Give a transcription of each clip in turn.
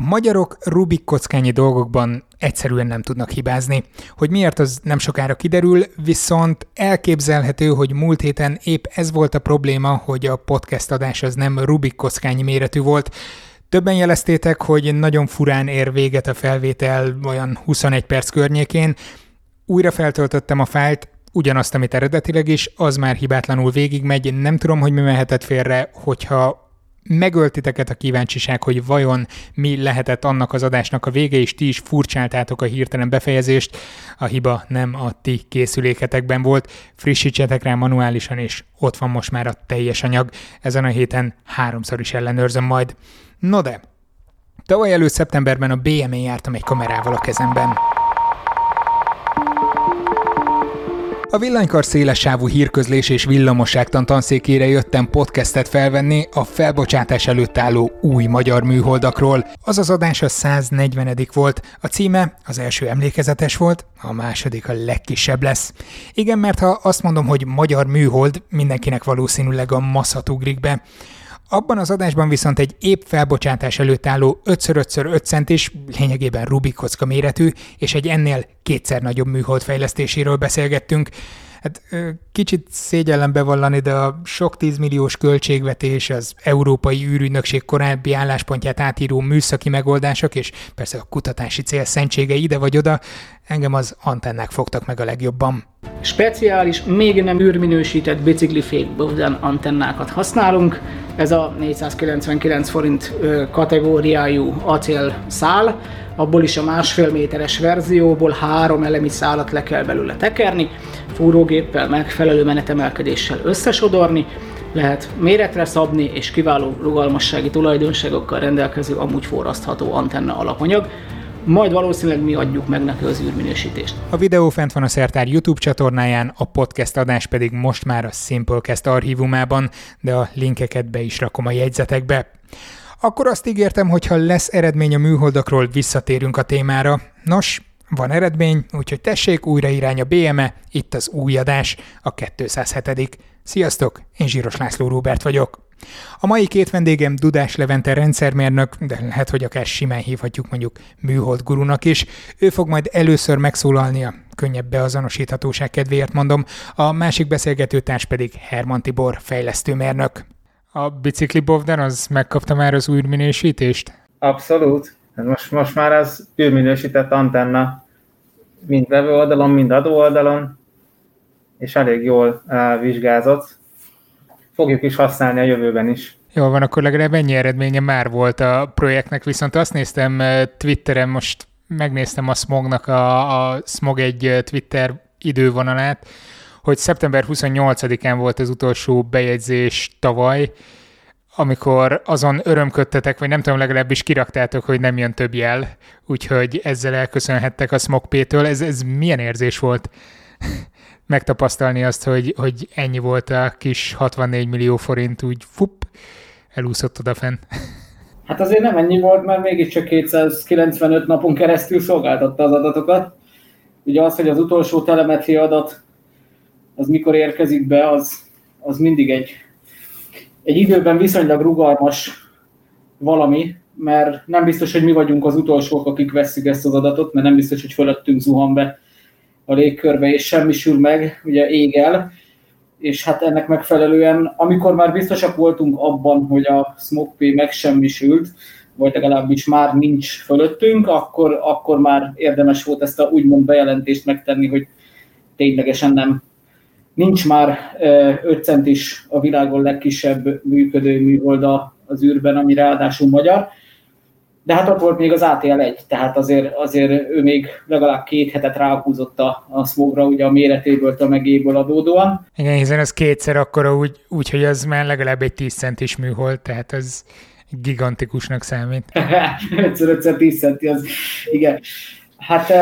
A magyarok Rubik kockányi dolgokban egyszerűen nem tudnak hibázni. Hogy miért, az nem sokára kiderül, viszont elképzelhető, hogy múlt héten épp ez volt a probléma, hogy a podcast adás az nem Rubik kockányi méretű volt. Többen jeleztétek, hogy nagyon furán ér véget a felvétel olyan 21 perc környékén. Újra feltöltöttem a fájlt, ugyanazt, amit eredetileg is, az már hibátlanul végigmegy. Nem tudom, hogy mi mehetett félre, hogyha megölt titeket a kíváncsiság, hogy vajon mi lehetett annak az adásnak a vége, és ti is furcsáltátok a hirtelen befejezést. A hiba nem a ti készüléketekben volt. Frissítsetek rá manuálisan, és ott van most már a teljes anyag. Ezen a héten háromszor is ellenőrzöm majd. No de, tavaly előtt szeptemberben a BME jártam egy kamerával a kezemben. A villanykar szélessávú hírközlés és villamosságtan tanszékére jöttem podcastet felvenni a felbocsátás előtt álló új magyar műholdakról. Az az adás a 140 volt, a címe az első emlékezetes volt, a második a legkisebb lesz. Igen, mert ha azt mondom, hogy magyar műhold, mindenkinek valószínűleg a maszat ugrik be. Abban az adásban viszont egy épp felbocsátás előtt álló 5x5x5 centis, lényegében Rubik kocka méretű, és egy ennél kétszer nagyobb műhold fejlesztéséről beszélgettünk. Hát kicsit szégyellem bevallani, de a sok tízmilliós költségvetés, az Európai űrügynökség korábbi álláspontját átíró műszaki megoldások, és persze a kutatási cél szentsége ide vagy oda, engem az antennák fogtak meg a legjobban. Speciális, még nem űrminősített biciklifék antennákat használunk, ez a 499 forint kategóriájú acél szál, abból is a másfél méteres verzióból három elemi szálat le kell belőle tekerni, fúrógéppel megfelelő menetemelkedéssel összesodorni, lehet méretre szabni és kiváló rugalmassági tulajdonságokkal rendelkező amúgy forrasztható antenna alapanyag, majd valószínűleg mi adjuk meg neki az űrminősítést. A videó fent van a Szertár YouTube csatornáján, a podcast adás pedig most már a Simplecast archívumában, de a linkeket be is rakom a jegyzetekbe. Akkor azt ígértem, hogy ha lesz eredmény a műholdakról, visszatérünk a témára. Nos, van eredmény, úgyhogy tessék újra irány a BME, itt az új adás, a 207. Sziasztok, én Zsíros László Róbert vagyok. A mai két vendégem Dudás Levente rendszermérnök, de lehet, hogy akár simán hívhatjuk mondjuk műhold gurunak is. Ő fog majd először megszólalni a könnyebb beazonosíthatóság kedvéért mondom, a másik beszélgető társ pedig Herman Tibor fejlesztőmérnök. A bicikli bovden az megkapta már az új minősítést? Abszolút. Most, most már az űrminősített antenna mind vevő oldalon, mind adó oldalon, és elég jól uh, vizsgázott fogjuk is használni a jövőben is. Jó van, akkor legalább ennyi eredménye már volt a projektnek, viszont azt néztem eh, Twitteren, most megnéztem a Smognak a, a Smog egy eh, Twitter idővonalát, hogy szeptember 28-án volt az utolsó bejegyzés tavaly, amikor azon örömködtetek, vagy nem tudom, legalábbis kiraktátok, hogy nem jön több jel, úgyhogy ezzel elköszönhettek a SmogP-től. Ez, ez milyen érzés volt? Megtapasztalni azt, hogy, hogy ennyi volt a kis 64 millió forint, úgy fup, elúszott odafenn. Hát azért nem ennyi volt, mert mégiscsak 295 napon keresztül szolgáltatta az adatokat. Ugye az, hogy az utolsó telemetria adat az mikor érkezik be, az, az mindig egy, egy időben viszonylag rugalmas valami, mert nem biztos, hogy mi vagyunk az utolsók, akik veszük ezt az adatot, mert nem biztos, hogy fölöttünk zuhan be a légkörbe, és semmisül meg, ugye ég el, és hát ennek megfelelően, amikor már biztosak voltunk abban, hogy a SmokeP megsemmisült, vagy legalábbis már nincs fölöttünk, akkor, akkor már érdemes volt ezt a úgymond bejelentést megtenni, hogy ténylegesen nem. Nincs már 5 centis a világon legkisebb működő műholda az űrben, ami ráadásul magyar, de hát ott volt még az ATL 1, tehát azért, azért ő még legalább két hetet ráhúzott a, a smogra, ugye a méretéből, a megéből adódóan. Igen, hiszen az kétszer akkora úgy, úgy, hogy az már legalább egy 10 centis műhold, tehát az gigantikusnak számít. 5 10 centi, az igen. Hát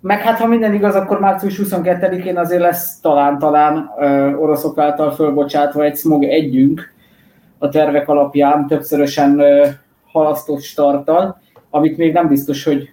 meg hát ha minden igaz, akkor március 22-én azért lesz talán-talán oroszok által fölbocsátva egy smog együnk a tervek alapján többszörösen halasztott starttal, amit még nem biztos, hogy,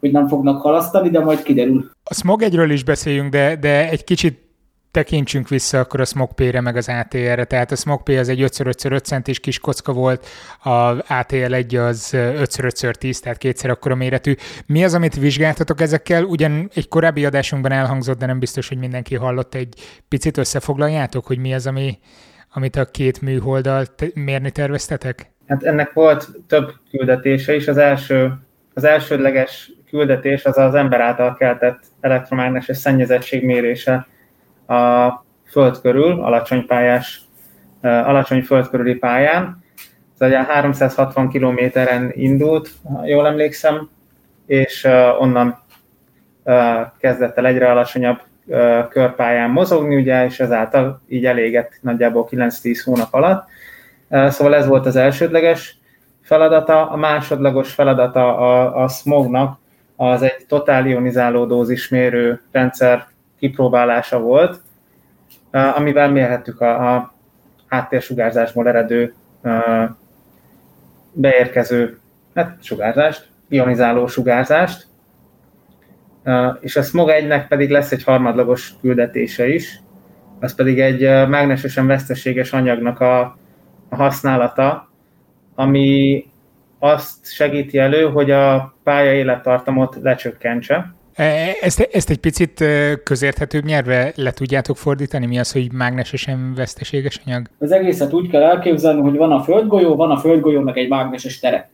hogy nem fognak halasztani, de majd kiderül. A Smog egyről is beszéljünk, de, de egy kicsit tekintsünk vissza akkor a SmogP-re meg az ATR-re. Tehát a SmogP az egy 5x5x5 centis kis kocka volt, a ATL 1 az 5x5x10, tehát kétszer akkora méretű. Mi az, amit vizsgáltatok ezekkel? Ugyan egy korábbi adásunkban elhangzott, de nem biztos, hogy mindenki hallott. Egy picit összefoglaljátok, hogy mi az, ami, amit a két műholddal te- mérni terveztetek? Hát ennek volt több küldetése is. Az első, az elsődleges küldetés az az ember által keltett elektromágneses szennyezettség mérése a föld körül, alacsony pályás, alacsony föld körüli pályán. Ez ugye 360 kilométeren indult, jól emlékszem, és onnan kezdett el egyre alacsonyabb körpályán mozogni, ugye, és ezáltal így elégett nagyjából 9-10 hónap alatt. Szóval ez volt az elsődleges feladata. A másodlagos feladata a, a smognak az egy totál ionizáló dózismérő rendszer kipróbálása volt, amivel mérhettük a, a háttérsugárzásból eredő beérkező hát, sugárzást, ionizáló sugárzást, és a Smog 1-nek pedig lesz egy harmadlagos küldetése is, az pedig egy mágnesesen veszteséges anyagnak a használata, ami azt segíti elő, hogy a pálya élettartamot lecsökkentse. E, ezt, ezt egy picit közérthetőbb nyelvre le tudjátok fordítani? Mi az, hogy mágnesesen veszteséges anyag? Az egészet úgy kell elképzelni, hogy van a földgolyó, van a földgolyó meg egy mágneses tere.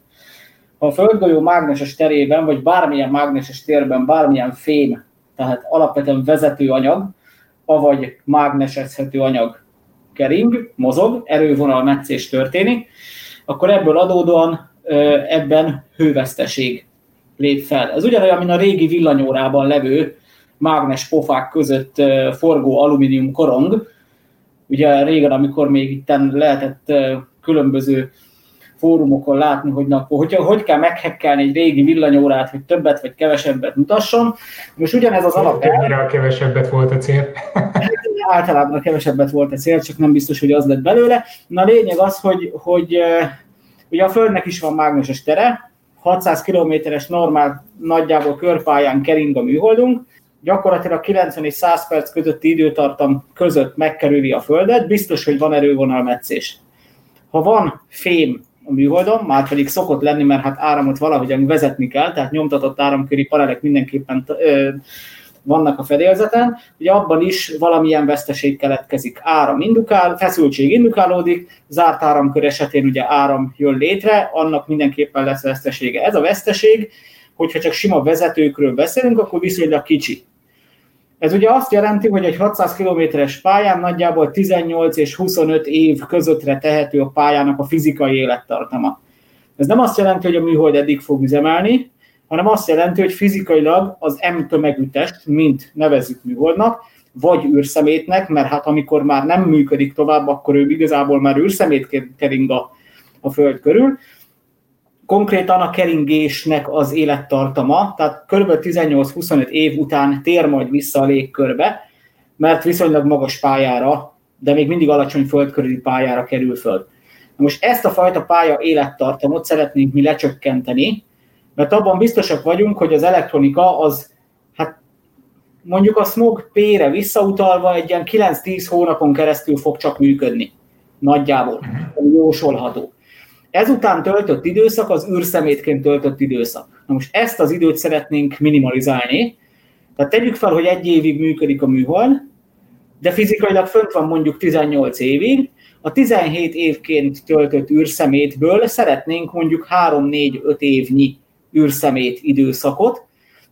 Ha a földgolyó mágneses terében, vagy bármilyen mágneses térben bármilyen fém, tehát alapvetően vezető anyag, avagy mágnesezhető anyag kering, mozog, erővonal meccés történik, akkor ebből adódóan ebben hőveszteség lép fel. Ez ugyanolyan, mint a régi villanyórában levő mágnes pofák között forgó alumínium korong. Ugye régen, amikor még itt lehetett különböző fórumokon látni, hogy na, hogy, hogy kell meghekkelni egy régi villanyórát, hogy többet vagy kevesebbet mutasson. Most ugyanez az alap. Többnyire a kevesebbet volt a cél. Általában a kevesebbet volt a cél, csak nem biztos, hogy az lett belőle. Na a lényeg az, hogy, hogy ugye a Földnek is van mágneses tere, 600 kilométeres normál nagyjából körpályán kering a műholdunk, gyakorlatilag 90 és 100 perc közötti időtartam között megkerüli a Földet, biztos, hogy van erővonalmetszés. Ha van fém a műholdon, már pedig szokott lenni, mert hát áramot valahogyan vezetni kell, tehát nyomtatott áramköri panelek mindenképpen ö, vannak a fedélzeten, hogy abban is valamilyen veszteség keletkezik. Áram indukál, feszültség indukálódik, zárt áramkör esetén ugye áram jön létre, annak mindenképpen lesz vesztesége. Ez a veszteség, hogyha csak sima vezetőkről beszélünk, akkor viszonylag kicsi. Ez ugye azt jelenti, hogy egy 600 kilométeres pályán nagyjából 18 és 25 év közöttre tehető a pályának a fizikai élettartama. Ez nem azt jelenti, hogy a műhold eddig fog üzemelni, hanem azt jelenti, hogy fizikailag az M tömegű test, mint nevezzük műholdnak, vagy űrszemétnek, mert hát amikor már nem működik tovább, akkor ő igazából már űrszemét kering a, a Föld körül. Konkrétan a keringésnek az élettartama, tehát kb. 18-25 év után tér majd vissza a légkörbe, mert viszonylag magas pályára, de még mindig alacsony földkörüli pályára kerül föl. Most ezt a fajta pálya élettartamot szeretnénk mi lecsökkenteni, mert abban biztosak vagyunk, hogy az elektronika az, hát mondjuk a smog P-re visszautalva egy ilyen 9-10 hónapon keresztül fog csak működni. Nagyjából. Uh-huh. Jósolható. Ezután töltött időszak az űrszemétként töltött időszak. Na most ezt az időt szeretnénk minimalizálni. Tehát tegyük fel, hogy egy évig működik a műhold, de fizikailag fönt van mondjuk 18 évig, a 17 évként töltött űrszemétből szeretnénk mondjuk 3-4-5 évnyi űrszemét időszakot,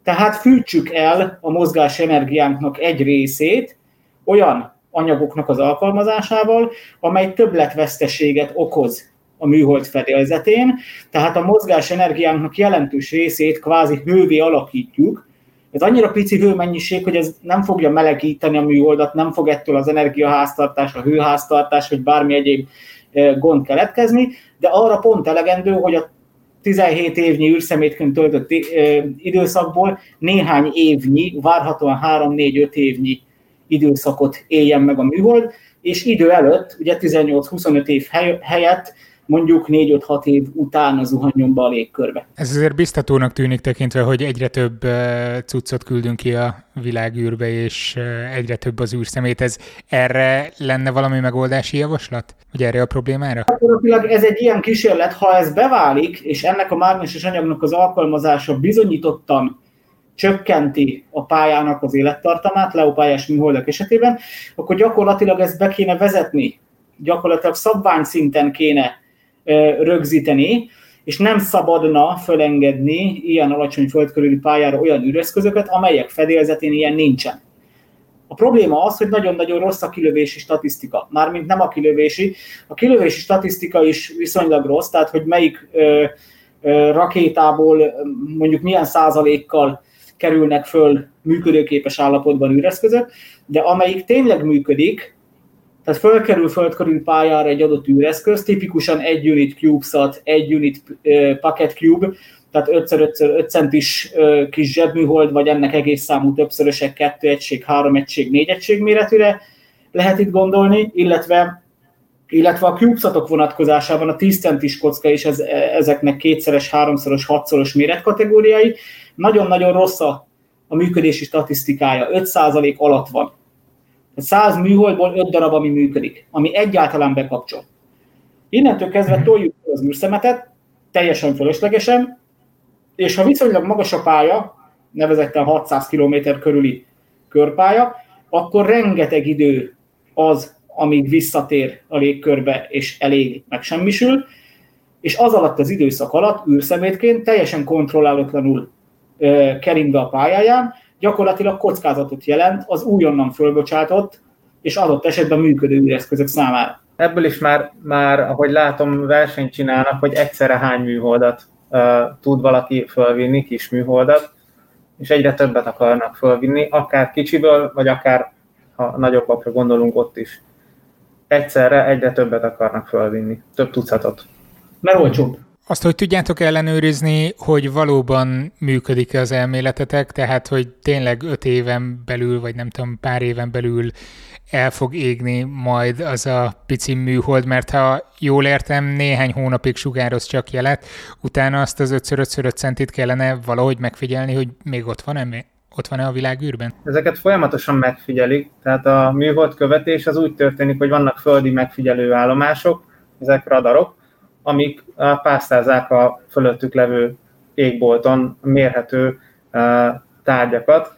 tehát fűtsük el a mozgás energiánknak egy részét olyan anyagoknak az alkalmazásával, amely többletveszteséget okoz a műhold fedélzetén, tehát a mozgás energiánknak jelentős részét kvázi hővé alakítjuk. Ez annyira pici hőmennyiség, hogy ez nem fogja melegíteni a műholdat, nem fog ettől az energiaháztartás, a hőháztartás, vagy bármi egyéb eh, gond keletkezni, de arra pont elegendő, hogy a 17 évnyi űrszemétként töltött időszakból néhány évnyi, várhatóan 3-4-5 évnyi időszakot éljen meg a műhold, és idő előtt, ugye 18-25 év helyett mondjuk 4-5-6 év után zuhanjon be a légkörbe. Ez azért biztatónak tűnik tekintve, hogy egyre több cuccot küldünk ki a világűrbe, és egyre több az űrszemét. Ez erre lenne valami megoldási javaslat? Vagy erre a problémára? Gyakorlatilag ez egy ilyen kísérlet, ha ez beválik, és ennek a mágneses anyagnak az alkalmazása bizonyítottan csökkenti a pályának az élettartamát, leopályás műholdak esetében, akkor gyakorlatilag ezt be kéne vezetni, gyakorlatilag szabványszinten kéne rögzíteni, és nem szabadna fölengedni ilyen alacsony földkörüli pályára olyan űreszközöket, amelyek fedélzetén ilyen nincsen. A probléma az, hogy nagyon-nagyon rossz a kilövési statisztika. Mármint nem a kilövési, a kilövési statisztika is viszonylag rossz, tehát hogy melyik ö, ö, rakétából mondjuk milyen százalékkal kerülnek föl működőképes állapotban űreszközök, de amelyik tényleg működik, tehát fölkerül földkörül pályára egy adott űreszköz, tipikusan egy unit CubeSat, egy unit uh, Packet Cube, tehát 5x5 centis kis zsebműhold, vagy ennek egész számú többszörösek, 2 egység, 3 egység, 4 egység méretűre lehet itt gondolni, illetve illetve a CubeSatok vonatkozásában a 10 centis kocka és ez, ezeknek kétszeres, háromszoros, hatszoros méretkategóriái, nagyon-nagyon rossz a, a működési statisztikája, 5% alatt van. 100 műholdból 5 darab, ami működik, ami egyáltalán bekapcsol. Innentől kezdve mhm. toljuk az űrszemetet, teljesen fölöslegesen, és ha viszonylag magas a pálya, nevezetten 600 km körüli körpálya, akkor rengeteg idő az, amíg visszatér a légkörbe és elég megsemmisül, és az alatt az időszak alatt űrszemétként teljesen kontrollálatlanul keringve a pályáján, gyakorlatilag kockázatot jelent az újonnan fölbocsátott és adott esetben működő űreszközök számára. Ebből is már, már ahogy látom, versenyt csinálnak, hogy egyszerre hány műholdat uh, tud valaki fölvinni, kis műholdat, és egyre többet akarnak fölvinni, akár kicsiből, vagy akár ha nagyobbakra gondolunk ott is. Egyszerre egyre többet akarnak fölvinni, több tucatot. Mert olcsóbb. Azt, hogy tudjátok ellenőrizni, hogy valóban működik-e az elméletetek, tehát hogy tényleg öt éven belül, vagy nem tudom, pár éven belül el fog égni majd az a pici műhold, mert ha jól értem, néhány hónapig sugároz csak jelet, utána azt az 5x5 centit kellene valahogy megfigyelni, hogy még ott van-e, ott van-e a világűrben? Ezeket folyamatosan megfigyelik, tehát a műhold követés az úgy történik, hogy vannak földi megfigyelő állomások, ezek radarok, amik pásztázzák a fölöttük levő égbolton mérhető tárgyakat.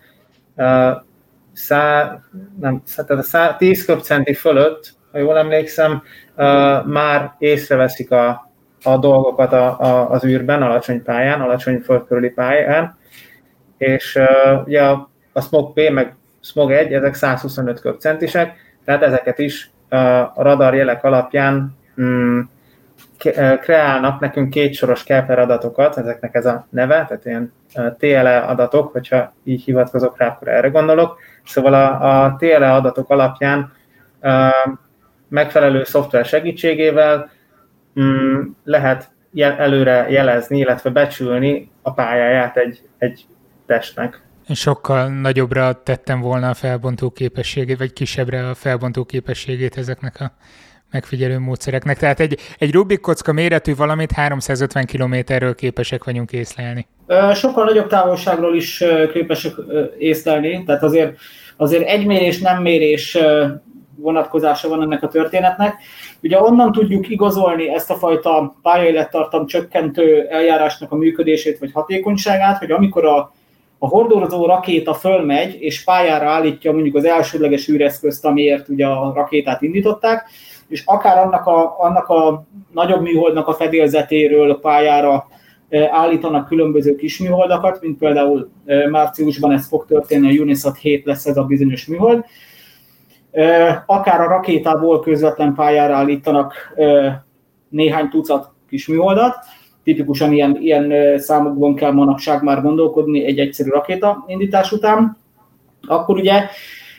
Szá, nem, tehát szá, 10 köbcenti fölött, ha jól emlékszem, már észreveszik a, a dolgokat a, a, az űrben, alacsony pályán, alacsony földkörüli pályán, és ugye a, a Smog P meg Smog 1, ezek 125 köbcentisek, tehát ezeket is a radar jelek alapján mm, kreálnak nekünk kétsoros Kepler adatokat, ezeknek ez a neve, tehát ilyen TLE adatok, hogyha így hivatkozok rá, akkor erre gondolok. Szóval a, a TLE adatok alapján megfelelő szoftver segítségével mm, lehet előre jelezni, illetve becsülni a pályáját egy, egy testnek. Én sokkal nagyobbra tettem volna a felbontó képességét, vagy kisebbre a felbontó képességét ezeknek a megfigyelő módszereknek. Tehát egy, egy Rubik kocka méretű valamit 350 kilométerről képesek vagyunk észlelni. Sokkal nagyobb távolságról is képesek észlelni, tehát azért, azért egy mérés, nem mérés vonatkozása van ennek a történetnek. Ugye onnan tudjuk igazolni ezt a fajta pályaélettartam csökkentő eljárásnak a működését vagy hatékonyságát, hogy amikor a, a hordozó rakéta fölmegy és pályára állítja mondjuk az elsődleges űreszközt, amiért ugye a rakétát indították, és akár annak a, annak a nagyobb műholdnak a fedélzetéről pályára állítanak különböző kis műholdakat, mint például márciusban ez fog történni, a Unisat 7 lesz ez a bizonyos műhold. Akár a rakétából közvetlen pályára állítanak néhány tucat kis műholdat, tipikusan ilyen, ilyen számokban kell manapság már gondolkodni egy egyszerű rakéta indítás után, akkor ugye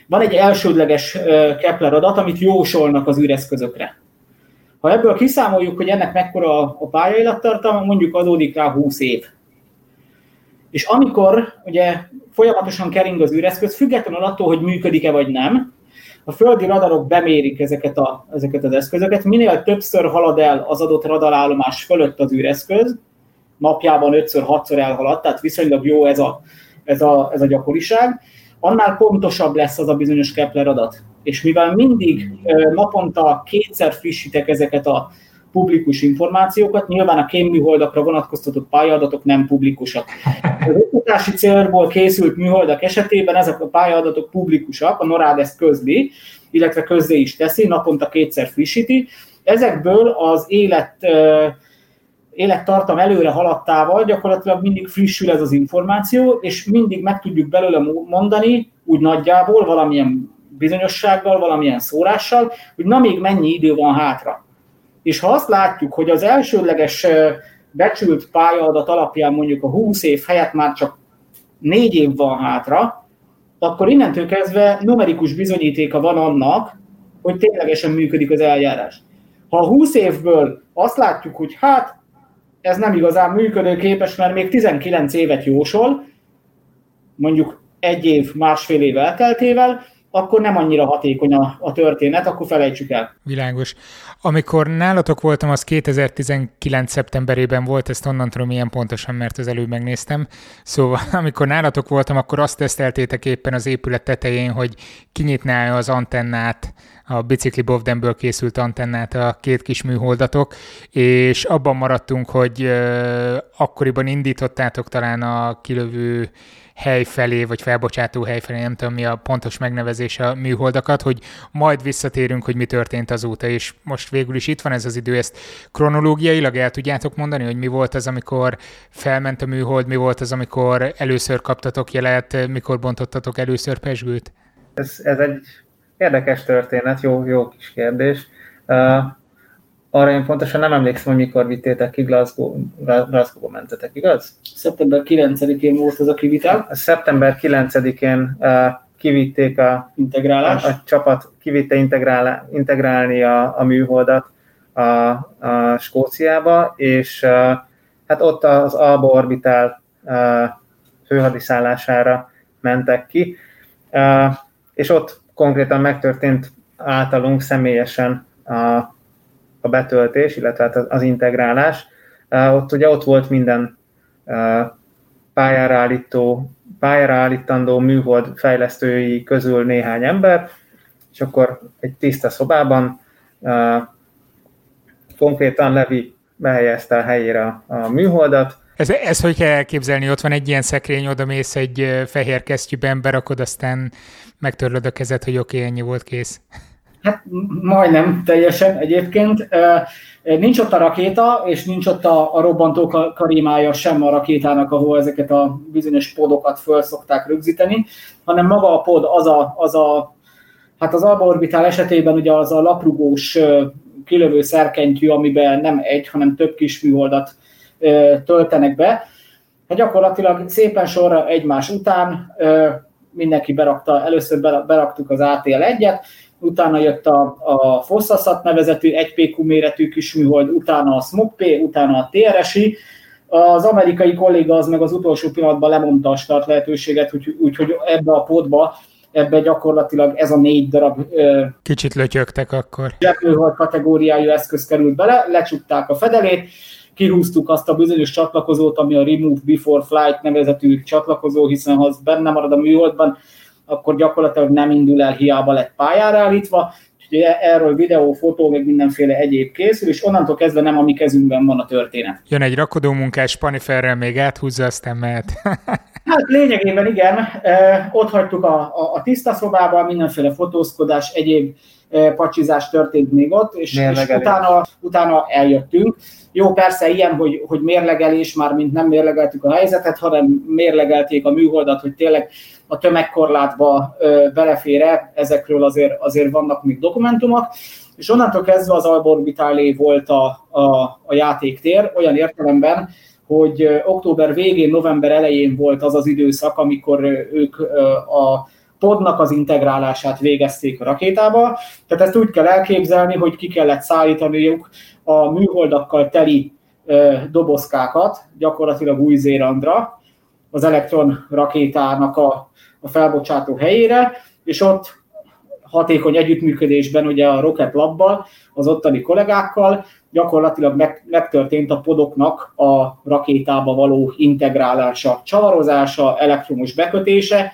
van egy elsődleges Kepler adat, amit jósolnak az űreszközökre. Ha ebből kiszámoljuk, hogy ennek mekkora a pályaélettartalma, mondjuk adódik rá 20 év. És amikor ugye folyamatosan kering az űreszköz, függetlenül attól, hogy működik-e vagy nem, a földi radarok bemérik ezeket, a, ezeket az eszközöket, minél többször halad el az adott radarállomás fölött az űreszköz, napjában 5-6-szor elhaladt, tehát viszonylag jó ez a, ez a, ez a gyakoriság, annál pontosabb lesz az a bizonyos Kepler adat. És mivel mindig naponta kétszer frissítek ezeket a publikus információkat, nyilván a kémműholdakra vonatkoztatott pályaadatok nem publikusak. Az oktatási célból készült műholdak esetében ezek a pályaadatok publikusak, a NORAD ezt közli, illetve közzé is teszi, naponta kétszer frissíti. Ezekből az élet élettartam előre haladtával gyakorlatilag mindig frissül ez az információ, és mindig meg tudjuk belőle mondani, úgy nagyjából, valamilyen bizonyossággal, valamilyen szórással, hogy na még mennyi idő van hátra. És ha azt látjuk, hogy az elsődleges becsült pályaadat alapján mondjuk a 20 év helyett már csak 4 év van hátra, akkor innentől kezdve numerikus bizonyítéka van annak, hogy ténylegesen működik az eljárás. Ha a 20 évből azt látjuk, hogy hát ez nem igazán működőképes, mert még 19 évet jósol, mondjuk egy év, másfél év elteltével, akkor nem annyira hatékony a, a történet, akkor felejtsük el. Világos. Amikor nálatok voltam, az 2019. szeptemberében volt, ezt onnan tudom ilyen pontosan, mert az előbb megnéztem. Szóval amikor nálatok voltam, akkor azt teszteltétek éppen az épület tetején, hogy kinyitná az antennát, a bicikli Bovdenből készült antennát a két kis műholdatok, és abban maradtunk, hogy akkoriban indítottátok talán a kilövő hely felé, vagy felbocsátó hely felé, nem tudom mi a pontos megnevezés a műholdakat, hogy majd visszatérünk, hogy mi történt azóta, és most végül is itt van ez az idő, ezt kronológiailag el tudjátok mondani, hogy mi volt az, amikor felment a műhold, mi volt az, amikor először kaptatok jelet, mikor bontottatok először pesgőt? Ez, ez egy érdekes történet, jó, jó kis kérdés. Uh, arra én pontosan nem emlékszem, hogy mikor vittétek ki Glasgow, Glasgow-ba mentetek, igaz? Szeptember 9-én volt az a kivitel. Szeptember 9-én uh, kivitték a, Integrálás. a, a csapat, kivitte integrál, integrálni a, a műholdat a, a Skóciába, és uh, hát ott az Alba Orbital uh, főhadiszállására mentek ki, uh, és ott konkrétan megtörtént általunk személyesen a a betöltés, illetve hát az integrálás. Ott ugye ott volt minden pályára, állító, pályára állítandó műhold fejlesztői közül néhány ember, és akkor egy tiszta szobában konkrétan Levi behelyezte a helyére a műholdat. Ez, ez hogy kell elképzelni? Ott van egy ilyen szekrény, oda mész egy fehér kesztyűben, berakod, aztán megtörlöd a kezed, hogy oké, okay, ennyi volt kész. Hát majdnem teljesen egyébként. Nincs ott a rakéta, és nincs ott a, a robbantó karimája sem a rakétának, ahol ezeket a bizonyos podokat föl szokták rögzíteni, hanem maga a pod az a, az a hát az Alba Orbital esetében ugye az a laprugós kilövő szerkentyű, amiben nem egy, hanem több kis műholdat töltenek be. Hát gyakorlatilag szépen sorra egymás után mindenki berakta, először beraktuk az ATL-1-et, utána jött a, a Fossasat nevezetű 1PQ méretű kis műhold, utána a SMOP, utána a TRSI, az amerikai kolléga az meg az utolsó pillanatban lemondta a start lehetőséget, úgyhogy úgy, ebbe a pótba ebbe gyakorlatilag ez a négy darab Kicsit lötyögtek akkor. Zsebműhold kategóriájú eszköz került bele, lecsukták a fedelét, kihúztuk azt a bizonyos csatlakozót, ami a Remove Before Flight nevezetű csatlakozó, hiszen ha az benne marad a műholdban, akkor gyakorlatilag nem indul el, hiába lett pályára állítva, úgyhogy e- erről videó, fotó, meg mindenféle egyéb készül, és onnantól kezdve nem a mi kezünkben van a történet. Jön egy rakodó munkás Paniferrel még áthúzza, aztán mehet. hát lényegében igen, e, ott hagytuk a, a, a tiszta szobában, mindenféle fotózkodás, egyéb pacsizás történt még ott, és, és utána, utána eljöttünk. Jó, persze ilyen, hogy, hogy mérlegelés, már mint nem mérlegeltük a helyzetet, hanem mérlegelték a műholdat, hogy tényleg a tömegkorlátba belefér-e, ezekről azért, azért vannak még dokumentumok, és onnantól kezdve az Alborbitálé volt a, a, a játéktér, olyan értelemben, hogy október végén, november elején volt az az időszak, amikor ők a podnak az integrálását végezték a rakétába. Tehát ezt úgy kell elképzelni, hogy ki kellett szállítaniuk a műholdakkal teli dobozkákat, gyakorlatilag Új-Zélandra, az elektron rakétának a, a felbocsátó helyére, és ott hatékony együttműködésben ugye a Rocket Labbal, az ottani kollégákkal, gyakorlatilag meg, megtörtént a podoknak a rakétába való integrálása, csavarozása, elektromos bekötése,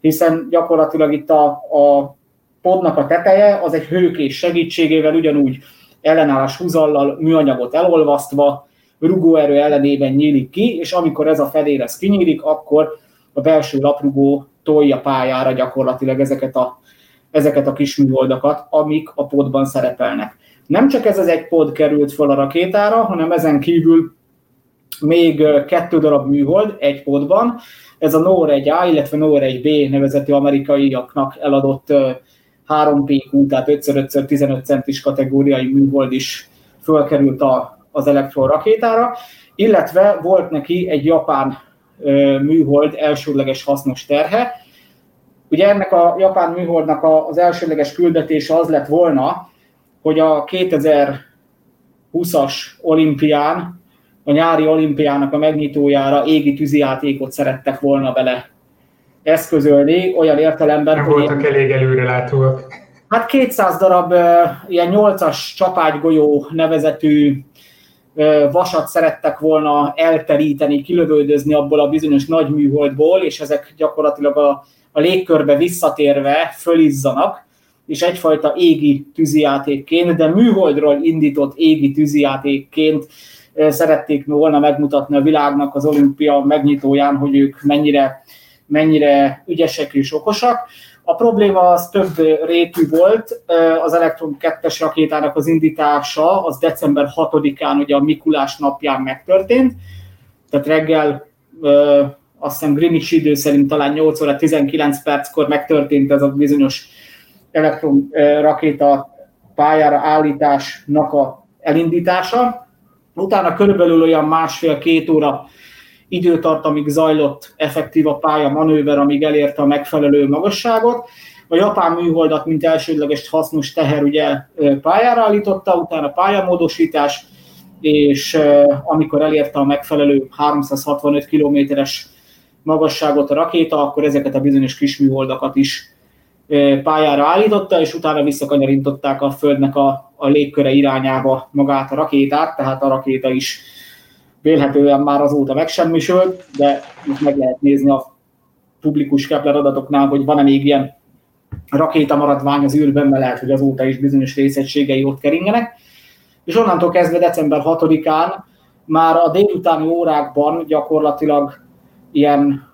hiszen gyakorlatilag itt a, a podnak a teteje az egy hőkés segítségével ugyanúgy ellenállás húzallal műanyagot elolvasztva, rugóerő ellenében nyílik ki, és amikor ez a fedélez kinyílik, akkor a belső laprugó tolja pályára gyakorlatilag ezeket a, ezeket a kis műholdakat, amik a podban szerepelnek. Nem csak ez az egy pod került fel a rakétára, hanem ezen kívül még kettő darab műhold egy podban. Ez a NOR 1A, illetve NOR 1B nevezetű amerikaiaknak eladott 3PQ, tehát 5x5x15 centis kategóriai műhold is fölkerült a, az Electron rakétára, illetve volt neki egy japán műhold elsődleges hasznos terhe. Ugye ennek a japán műholdnak az elsődleges küldetése az lett volna, hogy a 2020-as olimpián, a nyári olimpiának a megnyitójára égi tűzijátékot szerettek volna bele eszközölni, olyan értelemben, Nem hogy... voltak ilyen, elég előrelátóak. Hát 200 darab ilyen 8-as csapágygolyó nevezetű vasat szerettek volna elteríteni, kilövöldözni abból a bizonyos nagy műholdból, és ezek gyakorlatilag a, a légkörbe visszatérve fölizzanak, és egyfajta égi tűzijátékként, de műholdról indított égi tűzijátékként szerették volna megmutatni a világnak az olimpia megnyitóján, hogy ők mennyire, mennyire ügyesek és okosak. A probléma az több rétű volt, az Elektron 2-es rakétának az indítása az december 6-án, ugye a Mikulás napján megtörtént, tehát reggel azt hiszem Greenwich idő szerint talán 8 óra 19 perckor megtörtént ez a bizonyos elektron rakéta pályára állításnak a elindítása. Utána körülbelül olyan másfél-két óra időtartamig zajlott effektív a pálya manőver, amíg elérte a megfelelő magasságot. A japán műholdat, mint elsődleges hasznos teher ugye pályára állította, utána pályamódosítás, és amikor elérte a megfelelő 365 kilométeres magasságot a rakéta, akkor ezeket a bizonyos kis műholdakat is pályára állította, és utána visszakanyarintották a Földnek a, a légköre irányába magát a rakétát, tehát a rakéta is vélhetően már azóta megsemmisült, de most meg lehet nézni a publikus Kepler adatoknál, hogy van-e még ilyen rakéta maradvány az űrben, mert lehet, hogy azóta is bizonyos részegységei ott keringenek. És onnantól kezdve december 6-án már a délutáni órákban gyakorlatilag ilyen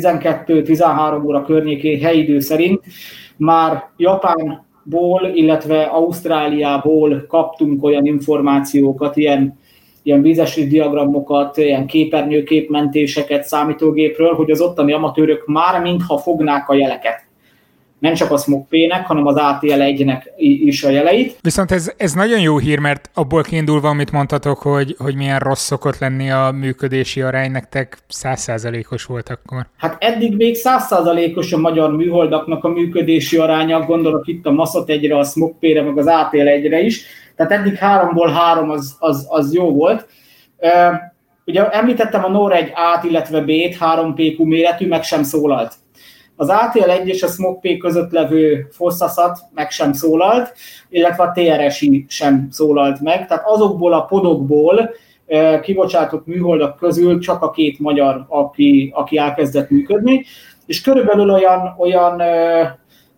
12-13 óra környékén helyi idő szerint. Már Japánból, illetve Ausztráliából kaptunk olyan információkat, ilyen, ilyen vízesli diagramokat, ilyen képernyőképmentéseket számítógépről, hogy az ottani amatőrök már mintha fognák a jeleket nem csak a SMOG-P-nek, hanem az ATL1-nek is a jeleit. Viszont ez, ez nagyon jó hír, mert abból kiindulva, amit mondtatok, hogy, hogy milyen rossz szokott lenni a működési arány, nektek százszázalékos volt akkor. Hát eddig még százszázalékos a magyar műholdaknak a működési aránya, gondolok itt a Maszot egyre, a SMOG-P-re, meg az ATL1-re is, tehát eddig háromból három az, az, az jó volt. Ugye említettem a NOR egy át, illetve B-t, 3 PQ méretű, meg sem szólalt az ATL1 és a SMOG között levő fosszaszat meg sem szólalt, illetve a TRSI sem szólalt meg, tehát azokból a podokból kibocsátott műholdak közül csak a két magyar, aki, aki elkezdett működni, és körülbelül olyan, olyan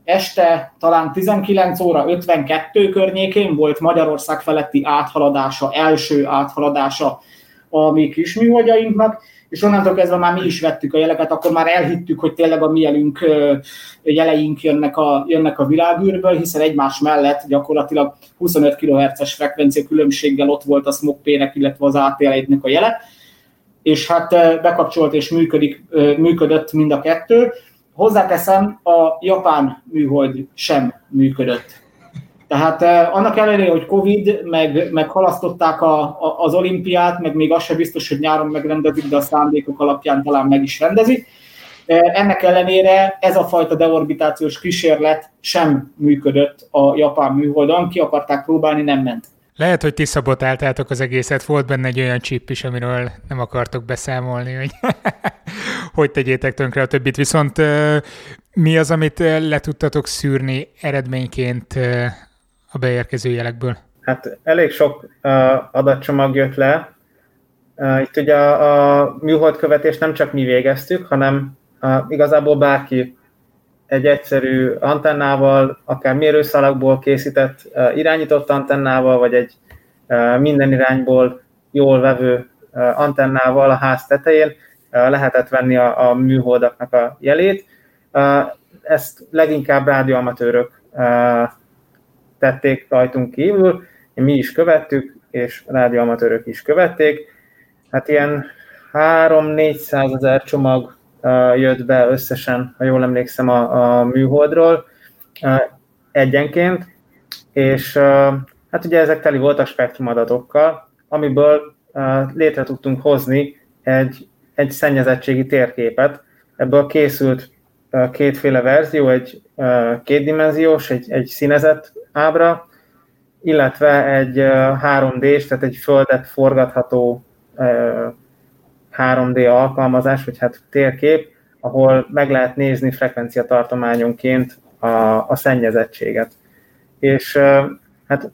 este talán 19 óra 52 környékén volt Magyarország feletti áthaladása, első áthaladása a mi kis műholdjainknak, és onnantól kezdve már mi is vettük a jeleket, akkor már elhittük, hogy tényleg a mi jelünk, jeleink jönnek a, jönnek a világűrből, hiszen egymás mellett gyakorlatilag 25 kHz-es frekvencia különbséggel ott volt a SMOG-P-nek, illetve az ATL1-nek a jele, és hát bekapcsolt és működik, működött mind a kettő. Hozzáteszem, a japán műhold sem működött. Tehát eh, annak ellenére, hogy Covid, meg, meg halasztották a, a, az olimpiát, meg még az sem biztos, hogy nyáron megrendezik, de a szándékok alapján talán meg is rendezik. Eh, ennek ellenére ez a fajta deorbitációs kísérlet sem működött a japán műholdon, ki akarták próbálni, nem ment. Lehet, hogy ti szabotáltátok az egészet, volt benne egy olyan chip is, amiről nem akartok beszámolni, hogy hogy tegyétek tönkre a többit. Viszont mi az, amit le tudtatok szűrni eredményként a beérkező jelekből? Hát elég sok adatcsomag jött le. Itt ugye a, a műholdkövetést nem csak mi végeztük, hanem igazából bárki egy egyszerű antennával, akár mérőszalagból készített irányított antennával, vagy egy minden irányból jól vevő antennával a ház tetején lehetett venni a, a műholdaknak a jelét. Ezt leginkább rádióamatőrök tették rajtunk kívül, mi is követtük, és rádióamatőrök is követték. Hát ilyen 3-400 ezer csomag jött be összesen, ha jól emlékszem, a, a műholdról egyenként, és hát ugye ezek teli voltak spektrumadatokkal, amiből létre tudtunk hozni egy, egy szennyezettségi térképet. Ebből készült kétféle verzió, egy kétdimenziós, egy, egy színezett ábra, illetve egy 3D-s, tehát egy földet forgatható 3D alkalmazás, vagy hát térkép, ahol meg lehet nézni frekvenciatartományonként a, a szennyezettséget. És hát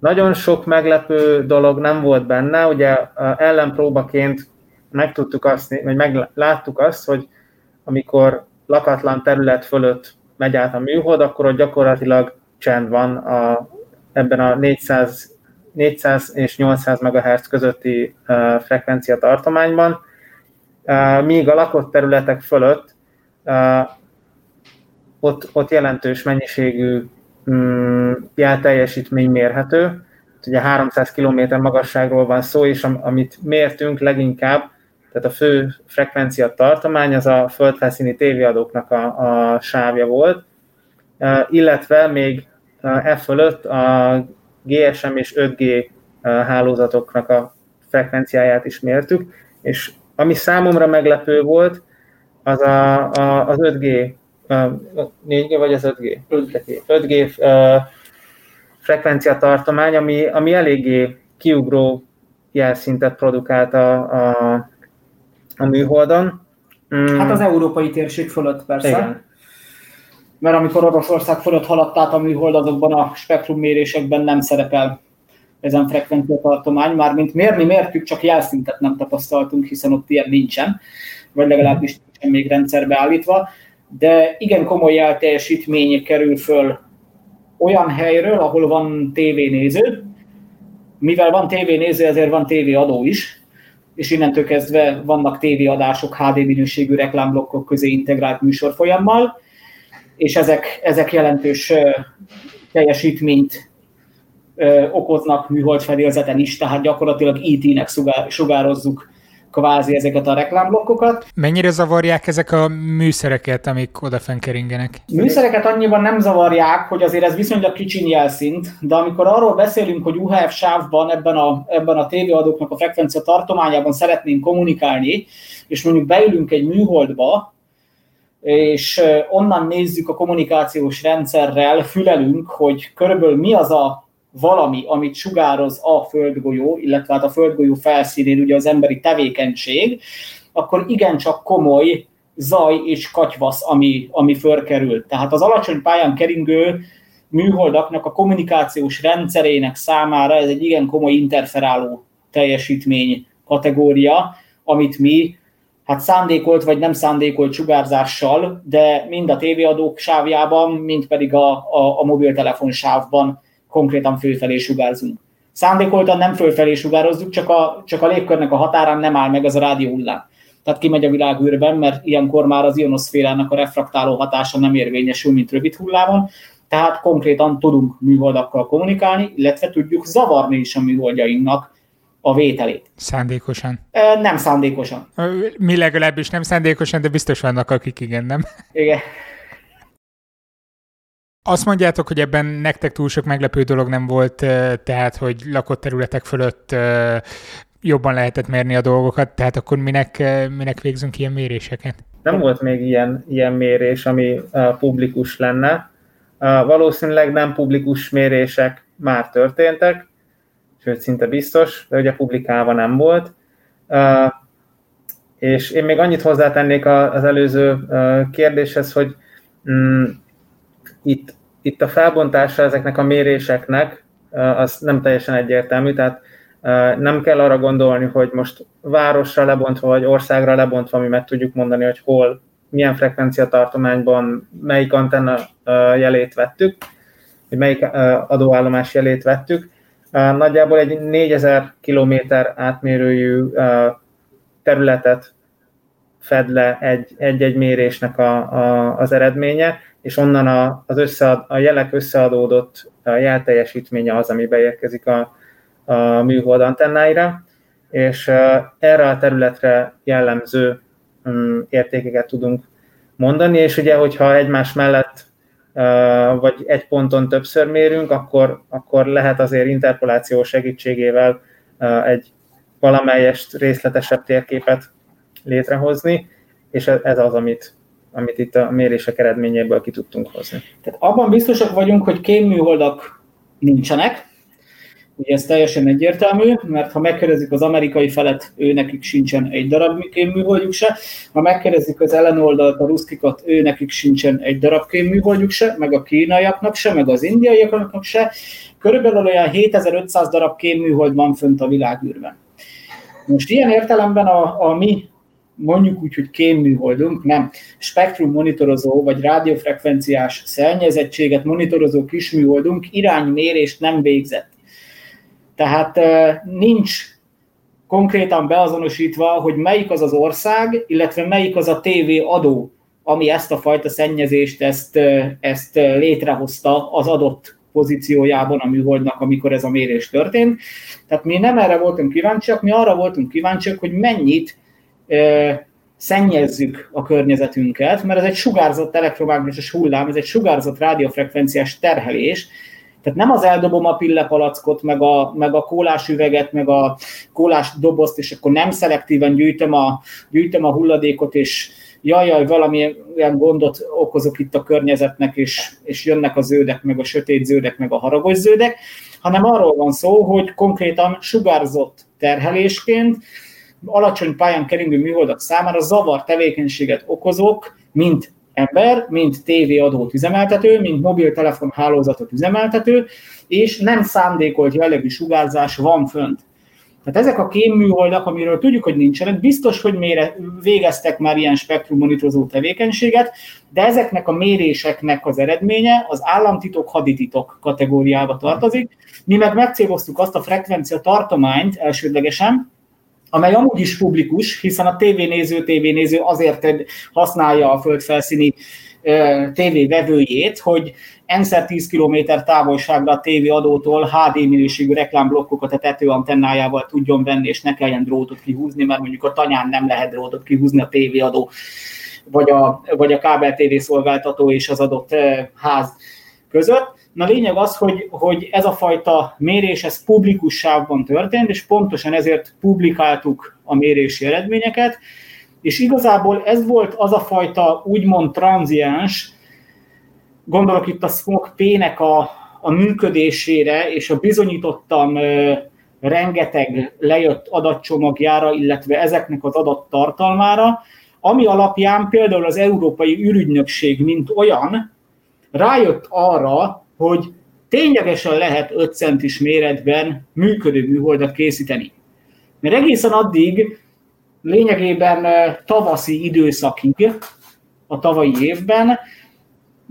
nagyon sok meglepő dolog nem volt benne, ugye ellenpróbaként megtudtuk azt, vagy megláttuk azt, hogy amikor lakatlan terület fölött megy át a műhold, akkor ott gyakorlatilag csend van a, ebben a 400 400 és 800 MHz közötti frekvencia tartományban, míg a lakott területek fölött ott, ott jelentős mennyiségű mm, jelteljesítmény mérhető. Ugye 300 km magasságról van szó, és amit mértünk leginkább, tehát a fő frekvencia tartomány az a földfelszíni tévéadóknak a, a sávja volt, illetve még e fölött a GSM és 5G hálózatoknak a frekvenciáját is mértük, és ami számomra meglepő volt, az a, a, az 5G, 4G vagy az 5G? 5G, 5G frekvencia tartomány, ami, ami eléggé kiugró jelszintet produkált a, a, a műholdon. Mm. Hát az európai térség fölött persze. Igen mert amikor Oroszország fölött haladt át a műhold, azokban a spektrum nem szerepel ezen frekvencia tartomány, mármint mérni mértük, csak jelszintet nem tapasztaltunk, hiszen ott ilyen nincsen, vagy legalábbis nincsen még rendszerbe állítva, de igen komoly jelteljesítmény kerül föl olyan helyről, ahol van tévénéző, mivel van tévénéző, ezért van tévéadó is, és innentől kezdve vannak tévéadások HD minőségű reklámblokkok közé integrált műsorfolyammal, és ezek, ezek jelentős teljesítményt okoznak műhold fedélzeten is, tehát gyakorlatilag IT-nek sugározzuk kvázi ezeket a reklámblokkokat. Mennyire zavarják ezek a műszereket, amik odafenn keringenek? Műszereket annyiban nem zavarják, hogy azért ez viszonylag kicsi jelszint, de amikor arról beszélünk, hogy UHF sávban ebben a, ebben a tévéadóknak a frekvencia tartományában szeretnénk kommunikálni, és mondjuk beülünk egy műholdba, és onnan nézzük a kommunikációs rendszerrel, fülelünk, hogy körülbelül mi az a valami, amit sugároz a földgolyó, illetve hát a földgolyó felszínén ugye az emberi tevékenység, akkor igencsak komoly zaj és katyvasz, ami, ami fölkerül. Tehát az alacsony pályán keringő műholdaknak a kommunikációs rendszerének számára ez egy igen komoly interferáló teljesítmény kategória, amit mi hát szándékolt vagy nem szándékolt sugárzással, de mind a tévéadók sávjában, mind pedig a, a, a mobiltelefon sávban konkrétan fölfelé sugárzunk. Szándékoltan nem fölfelé sugározzuk, csak a, csak a légkörnek a határán nem áll meg az a rádió hullám. Tehát kimegy a világűrben, mert ilyenkor már az ionoszférának a refraktáló hatása nem érvényesül, mint rövid hullámon, tehát konkrétan tudunk műholdakkal kommunikálni, illetve tudjuk zavarni is a műholdjainknak a vételét. Szándékosan? Nem szándékosan. Mi legalábbis nem szándékosan, de biztos vannak, akik igen, nem? Igen. Azt mondjátok, hogy ebben nektek túl sok meglepő dolog nem volt, tehát, hogy lakott területek fölött jobban lehetett mérni a dolgokat, tehát akkor minek, minek végzünk ilyen méréseket? Nem volt még ilyen, ilyen mérés, ami publikus lenne. Valószínűleg nem publikus mérések már történtek, sőt szinte biztos, de ugye publikálva nem volt. És én még annyit hozzátennék az előző kérdéshez, hogy mm, itt, itt a felbontása ezeknek a méréseknek az nem teljesen egyértelmű, tehát nem kell arra gondolni, hogy most városra lebontva, vagy országra lebontva mi meg tudjuk mondani, hogy hol, milyen frekvenciatartományban melyik antenna jelét vettük, vagy melyik adóállomás jelét vettük. Nagyjából egy 4000 km átmérőjű területet fed le egy-egy mérésnek a, a, az eredménye, és onnan a, az összead, a jelek összeadódott jelteljesítménye az, ami beérkezik a, a műhold antennáira, és erre a területre jellemző mm, értékeket tudunk mondani, és ugye, hogyha egymás mellett vagy egy ponton többször mérünk, akkor, akkor lehet azért interpoláció segítségével egy valamelyest részletesebb térképet létrehozni, és ez az, amit, amit itt a mérések eredményéből ki tudtunk hozni. Tehát abban biztosak vagyunk, hogy kémműholdak nincsenek, Ugye ez teljesen egyértelmű, mert ha megkérdezik az amerikai felet, ő nekik sincsen egy darab kémműholdjuk se, ha megkérdezik az ellenoldalt, a ruszkikat, ő nekik sincsen egy darab kémműholdjuk se, meg a kínaiaknak se, meg az indiaiaknak se. Körülbelül olyan 7500 darab kémműhold van fönt a világűrben. Most ilyen értelemben a, a mi mondjuk úgy, hogy kémműholdunk, nem spektrum monitorozó vagy rádiófrekvenciás szennyezettséget monitorozó kisműholdunk iránymérést nem végzett. Tehát nincs konkrétan beazonosítva, hogy melyik az az ország, illetve melyik az a TV adó, ami ezt a fajta szennyezést, ezt, ezt létrehozta az adott pozíciójában a műholdnak, amikor ez a mérés történt. Tehát mi nem erre voltunk kíváncsiak, mi arra voltunk kíváncsiak, hogy mennyit e, szennyezzük a környezetünket, mert ez egy sugárzott elektromágneses hullám, ez egy sugárzott rádiófrekvenciás terhelés, tehát nem az eldobom a pillepalackot, meg a, meg a kólás üveget, meg a kólás dobozt, és akkor nem szelektíven gyűjtöm a, gyűjtöm a hulladékot, és jaj, jaj, valamilyen gondot okozok itt a környezetnek, és, és jönnek a zöldek, meg a sötét zöldek, meg a haragos zöldek, hanem arról van szó, hogy konkrétan sugárzott terhelésként alacsony pályán keringő műholdak számára zavar tevékenységet okozok, mint ember, mint tévéadót üzemeltető, mint mobiltelefon hálózatot üzemeltető, és nem szándékolt jellegű sugárzás van fönt. Tehát ezek a kémműholdak, amiről tudjuk, hogy nincsenek, biztos, hogy mére, végeztek már ilyen spektrum monitorozó tevékenységet, de ezeknek a méréseknek az eredménye az államtitok, hadititok kategóriába tartozik. Mi meg megcéloztuk azt a frekvencia tartományt elsődlegesen, amely amúgy is publikus, hiszen a tévénéző tévénéző azért használja a földfelszíni tévévevőjét, hogy enszer 10 km távolságra a tévéadótól HD minőségű reklámblokkokat a tetőantennájával tudjon venni, és ne kelljen drótot kihúzni, mert mondjuk a tanyán nem lehet drótot kihúzni a tévéadó, vagy a, vagy a kábel tévé szolgáltató és az adott ház között. Na lényeg az, hogy, hogy ez a fajta mérés, ez publikussában történt, és pontosan ezért publikáltuk a mérési eredményeket, és igazából ez volt az a fajta úgymond tranziens, gondolok itt a Smoke P-nek a, a működésére, és a bizonyítottam ö, rengeteg lejött adatcsomagjára, illetve ezeknek az adattartalmára, ami alapján például az Európai űrügynökség, mint olyan, rájött arra, hogy ténylegesen lehet 5 centis méretben működő műholdat készíteni. Mert egészen addig lényegében tavaszi időszakig, a tavalyi évben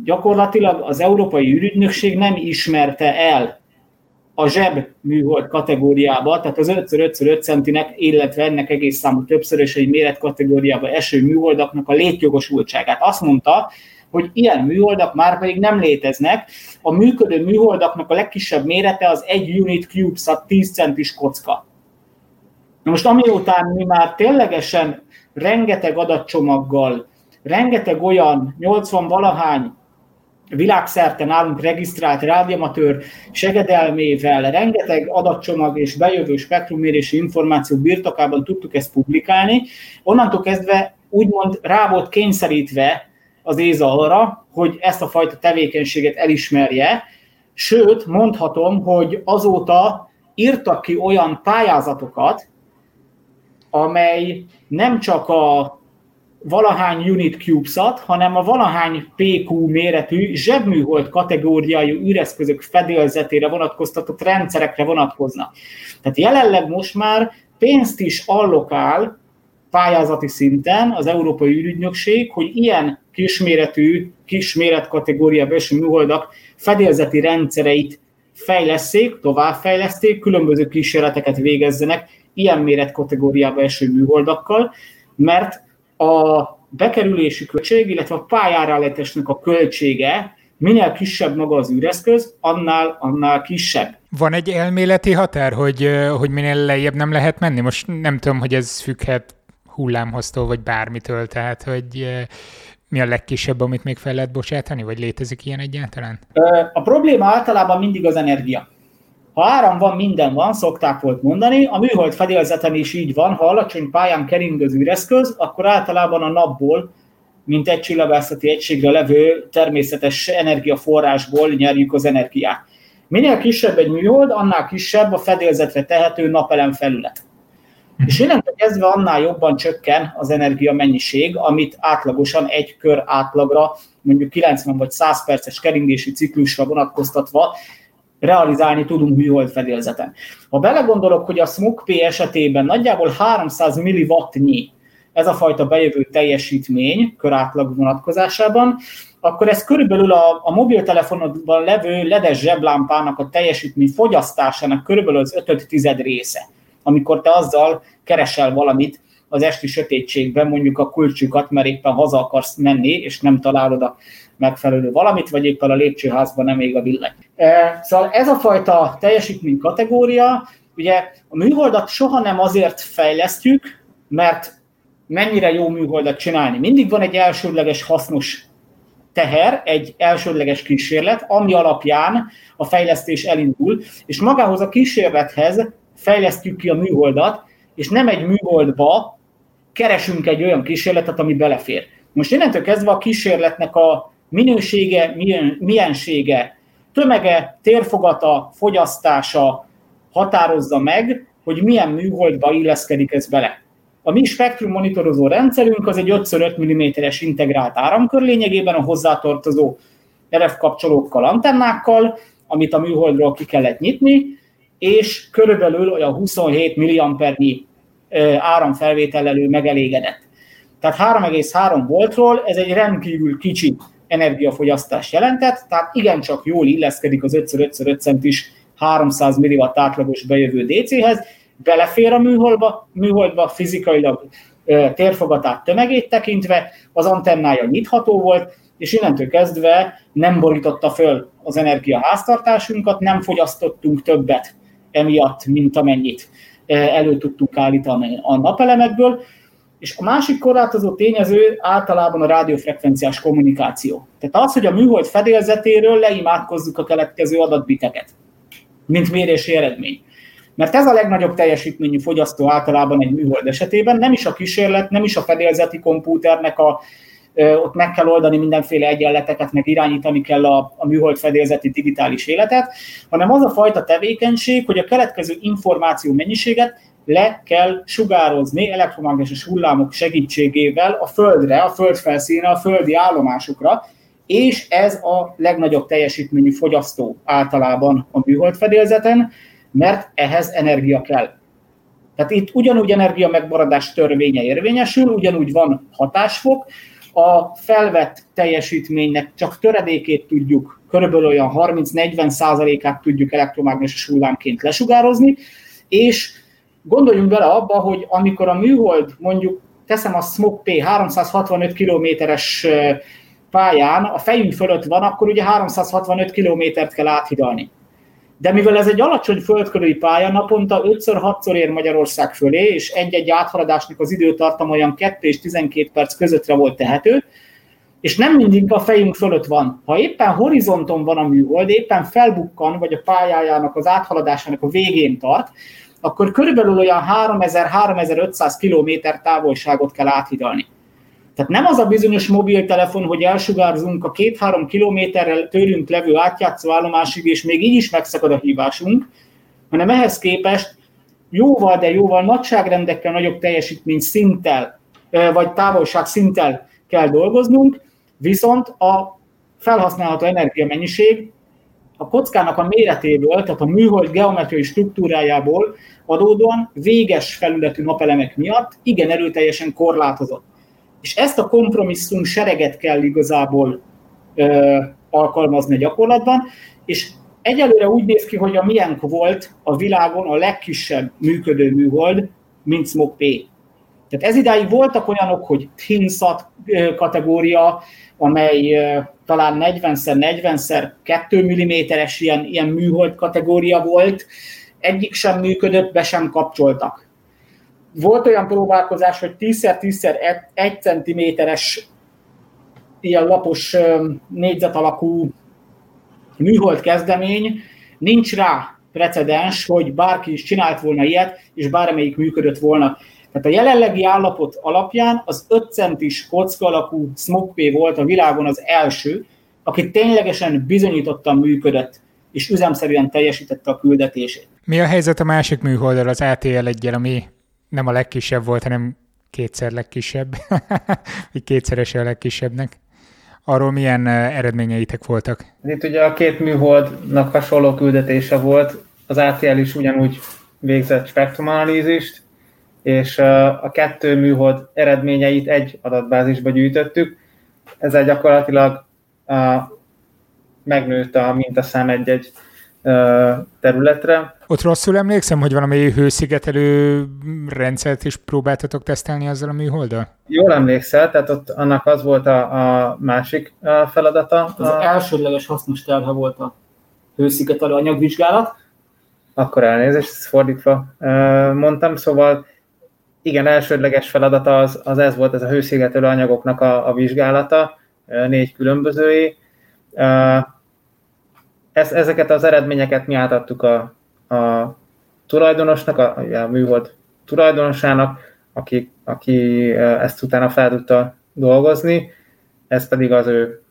gyakorlatilag az Európai űrügynökség nem ismerte el a zseb műhold kategóriába, tehát az 5x5x5 centinek, illetve ennek egész számú többszörös méret kategóriába eső műholdaknak a létjogosultságát. Azt mondta, hogy ilyen műholdak már pedig nem léteznek. A működő műholdaknak a legkisebb mérete az egy unit CubeSat 10 centis kocka. Na most amiután mi már ténylegesen rengeteg adatcsomaggal, rengeteg olyan 80 valahány világszerte nálunk regisztrált rádiamatőr segedelmével rengeteg adatcsomag és bejövő spektrummérési információ birtokában tudtuk ezt publikálni. Onnantól kezdve úgymond rá volt kényszerítve az ÉZA arra, hogy ezt a fajta tevékenységet elismerje, sőt, mondhatom, hogy azóta írtak ki olyan pályázatokat, amely nem csak a valahány unit CubeSat, hanem a valahány PQ méretű zsebműhold kategóriájú űreszközök fedélzetére vonatkoztatott rendszerekre vonatkoznak. Tehát jelenleg most már pénzt is allokál pályázati szinten az Európai űrügynökség, hogy ilyen kisméretű, kisméretkategóriába eső műholdak fedélzeti rendszereit fejleszék, továbbfejleszték, különböző kísérleteket végezzenek ilyen méretkategóriába eső műholdakkal, mert a bekerülési költség, illetve a pályára a költsége minél kisebb maga az űreszköz, annál, annál kisebb. Van egy elméleti határ, hogy, hogy minél lejjebb nem lehet menni? Most nem tudom, hogy ez függhet hullámhoztól, vagy bármitől, tehát hogy mi a legkisebb, amit még fel lehet bocsátani, vagy létezik ilyen egyáltalán? A probléma általában mindig az energia. Ha áram van, minden van, szokták volt mondani. A műhold fedélzeten is így van, ha alacsony pályán kering az űreszköz, akkor általában a napból, mint egy csillagászati egységre levő természetes energiaforrásból nyerjük az energiát. Minél kisebb egy műhold, annál kisebb a fedélzetre tehető napelem felület. És innentől kezdve annál jobban csökken az energia mennyiség, amit átlagosan egy kör átlagra, mondjuk 90 vagy 100 perces keringési ciklusra vonatkoztatva realizálni tudunk műhold fedélzeten. Ha belegondolok, hogy a SMOK P esetében nagyjából 300 milliwattnyi ez a fajta bejövő teljesítmény körátlag vonatkozásában, akkor ez körülbelül a, a mobiltelefonodban levő ledes zseblámpának a teljesítmény fogyasztásának körülbelül az ötöd tized része amikor te azzal keresel valamit az esti sötétségben, mondjuk a kulcsukat, mert éppen haza akarsz menni, és nem találod a megfelelő valamit, vagy éppen a lépcsőházban nem ég a villany. E, szóval ez a fajta teljesítmény kategória, ugye a műholdat soha nem azért fejlesztjük, mert mennyire jó műholdat csinálni. Mindig van egy elsődleges hasznos teher, egy elsődleges kísérlet, ami alapján a fejlesztés elindul, és magához a kísérlethez fejlesztjük ki a műholdat, és nem egy műholdba keresünk egy olyan kísérletet, ami belefér. Most innentől kezdve a kísérletnek a minősége, milyen, miensége, tömege, térfogata, fogyasztása határozza meg, hogy milyen műholdba illeszkedik ez bele. A mi spektrum monitorozó rendszerünk az egy 5x5 mm-es integrált áramkör lényegében a hozzátartozó RF kapcsolókkal, antennákkal, amit a műholdról ki kellett nyitni, és körülbelül olyan 27 milliampernyi áramfelvétellelő megelégedett. Tehát 3,3 voltról ez egy rendkívül kicsi energiafogyasztás jelentett, tehát igencsak jól illeszkedik az 5x5x5 centis 300 mW átlagos bejövő DC-hez, belefér a műholdba, műholdba fizikailag térfogatát tömegét tekintve, az antennája nyitható volt, és innentől kezdve nem borította föl az energiaháztartásunkat, nem fogyasztottunk többet emiatt, mint amennyit eh, elő tudtunk állítani a napelemekből. És a másik korlátozó tényező általában a rádiófrekvenciás kommunikáció. Tehát az, hogy a műhold fedélzetéről leimádkozzuk a keletkező adatbiteket, mint mérési eredmény. Mert ez a legnagyobb teljesítményű fogyasztó általában egy műhold esetében, nem is a kísérlet, nem is a fedélzeti kompúternek a ott meg kell oldani mindenféle egyenleteket, meg irányítani kell a, a műhold fedélzeti digitális életet, hanem az a fajta tevékenység, hogy a keletkező információ mennyiséget le kell sugározni elektromágneses hullámok segítségével a Földre, a Föld felszínre, a földi állomásokra, és ez a legnagyobb teljesítményű fogyasztó általában a műhold fedélzeten, mert ehhez energia kell. Tehát itt ugyanúgy energia megmaradás törvénye érvényesül, ugyanúgy van hatásfok, a felvett teljesítménynek csak töredékét tudjuk, körülbelül olyan 30-40 százalékát tudjuk elektromágneses hullámként lesugározni, és gondoljunk bele abba, hogy amikor a műhold mondjuk teszem a SMOK P 365 kilométeres pályán, a fejünk fölött van, akkor ugye 365 kilométert kell áthidalni. De mivel ez egy alacsony földkörüli pálya, naponta 5-6-szor ér Magyarország fölé, és egy-egy áthaladásnak az időtartam olyan 2 és 12 perc közöttre volt tehető, és nem mindig a fejünk fölött van. Ha éppen horizonton van a műhold, éppen felbukkan, vagy a pályájának az áthaladásának a végén tart, akkor körülbelül olyan 3000-3500 km távolságot kell áthidalni. Tehát nem az a bizonyos mobiltelefon, hogy elsugárzunk a két-három kilométerrel tőlünk levő átjátszó állomásig, és még így is megszakad a hívásunk, hanem ehhez képest jóval, de jóval nagyságrendekkel nagyobb teljesítmény szinttel, vagy távolság szinttel kell dolgoznunk, viszont a felhasználható energiamennyiség a kockának a méretéből, tehát a műhold geometriai struktúrájából adódóan véges felületű napelemek miatt igen erőteljesen korlátozott. És ezt a kompromisszum sereget kell igazából ö, alkalmazni a gyakorlatban, és egyelőre úgy néz ki, hogy a miénk volt a világon a legkisebb működő műhold, mint Smog P. Tehát ez idáig voltak olyanok, hogy ThinSat kategória, amely talán 40x40x 2 mm-es ilyen, ilyen műhold kategória volt, egyik sem működött, be sem kapcsoltak. Volt olyan próbálkozás, hogy 10x10x 1 cm-es ilyen lapos négyzet alakú műhold kezdemény, nincs rá precedens, hogy bárki is csinált volna ilyet, és bármelyik működött volna. Tehát a jelenlegi állapot alapján az 5 centis kocka alakú Smoke volt a világon az első, aki ténylegesen bizonyítottan működött, és üzemszerűen teljesítette a küldetését. Mi a helyzet a másik műholddal, az ATL 1 ami nem a legkisebb volt, hanem kétszer legkisebb, vagy kétszerese a legkisebbnek? Arról milyen eredményeitek voltak? Itt ugye a két műholdnak hasonló küldetése volt, az ATL is ugyanúgy végzett spektrumanalízist, és a kettő műhold eredményeit egy adatbázisba gyűjtöttük. Ezzel gyakorlatilag megnőtt a mintaszám egy-egy területre. Ott rosszul emlékszem, hogy valami hőszigetelő rendszert is próbáltatok tesztelni azzal a műholddal? Jól emlékszel, tehát ott annak az volt a, a másik feladata. Az a... elsődleges hasznos terhe volt a hőszigetelő anyagvizsgálat. Akkor elnézést, ezt fordítva mondtam, szóval igen, elsődleges feladata az, az ez volt, ez a hőszigetelő anyagoknak a, a vizsgálata, négy különbözői. Ez, ezeket az eredményeket mi átadtuk a, a tulajdonosnak, a, a műhold tulajdonosának, aki, aki ezt utána fel tudta dolgozni, ez pedig az ő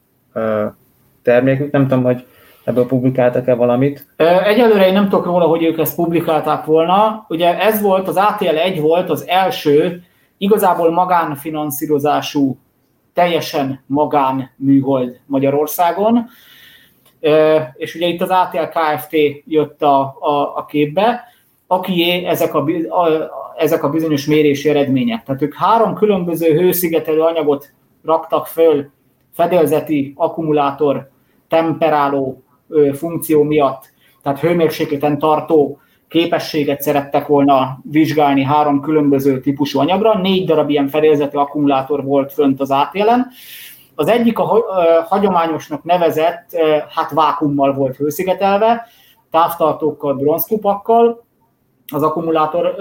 termékük. Nem tudom, hogy ebből publikáltak-e valamit? Egyelőre én nem tudok róla, hogy ők ezt publikálták volna. Ugye ez volt, az ATL 1 volt az első igazából magánfinanszírozású, teljesen magán műhold Magyarországon. És ugye itt az ATL Kft. jött a, a, a képbe, akié ezek a, a, ezek a bizonyos mérési eredmények. Tehát ők három különböző hőszigetelő anyagot raktak föl fedélzeti akkumulátor temperáló funkció miatt, tehát hőmérsékleten tartó képességet szerettek volna vizsgálni három különböző típusú anyagra, négy darab ilyen fedélzeti akkumulátor volt fönt az átélen. Az egyik a hagyományosnak nevezett, hát vákummal volt hőszigetelve, távtartókkal, bronzkupakkal, az akkumulátor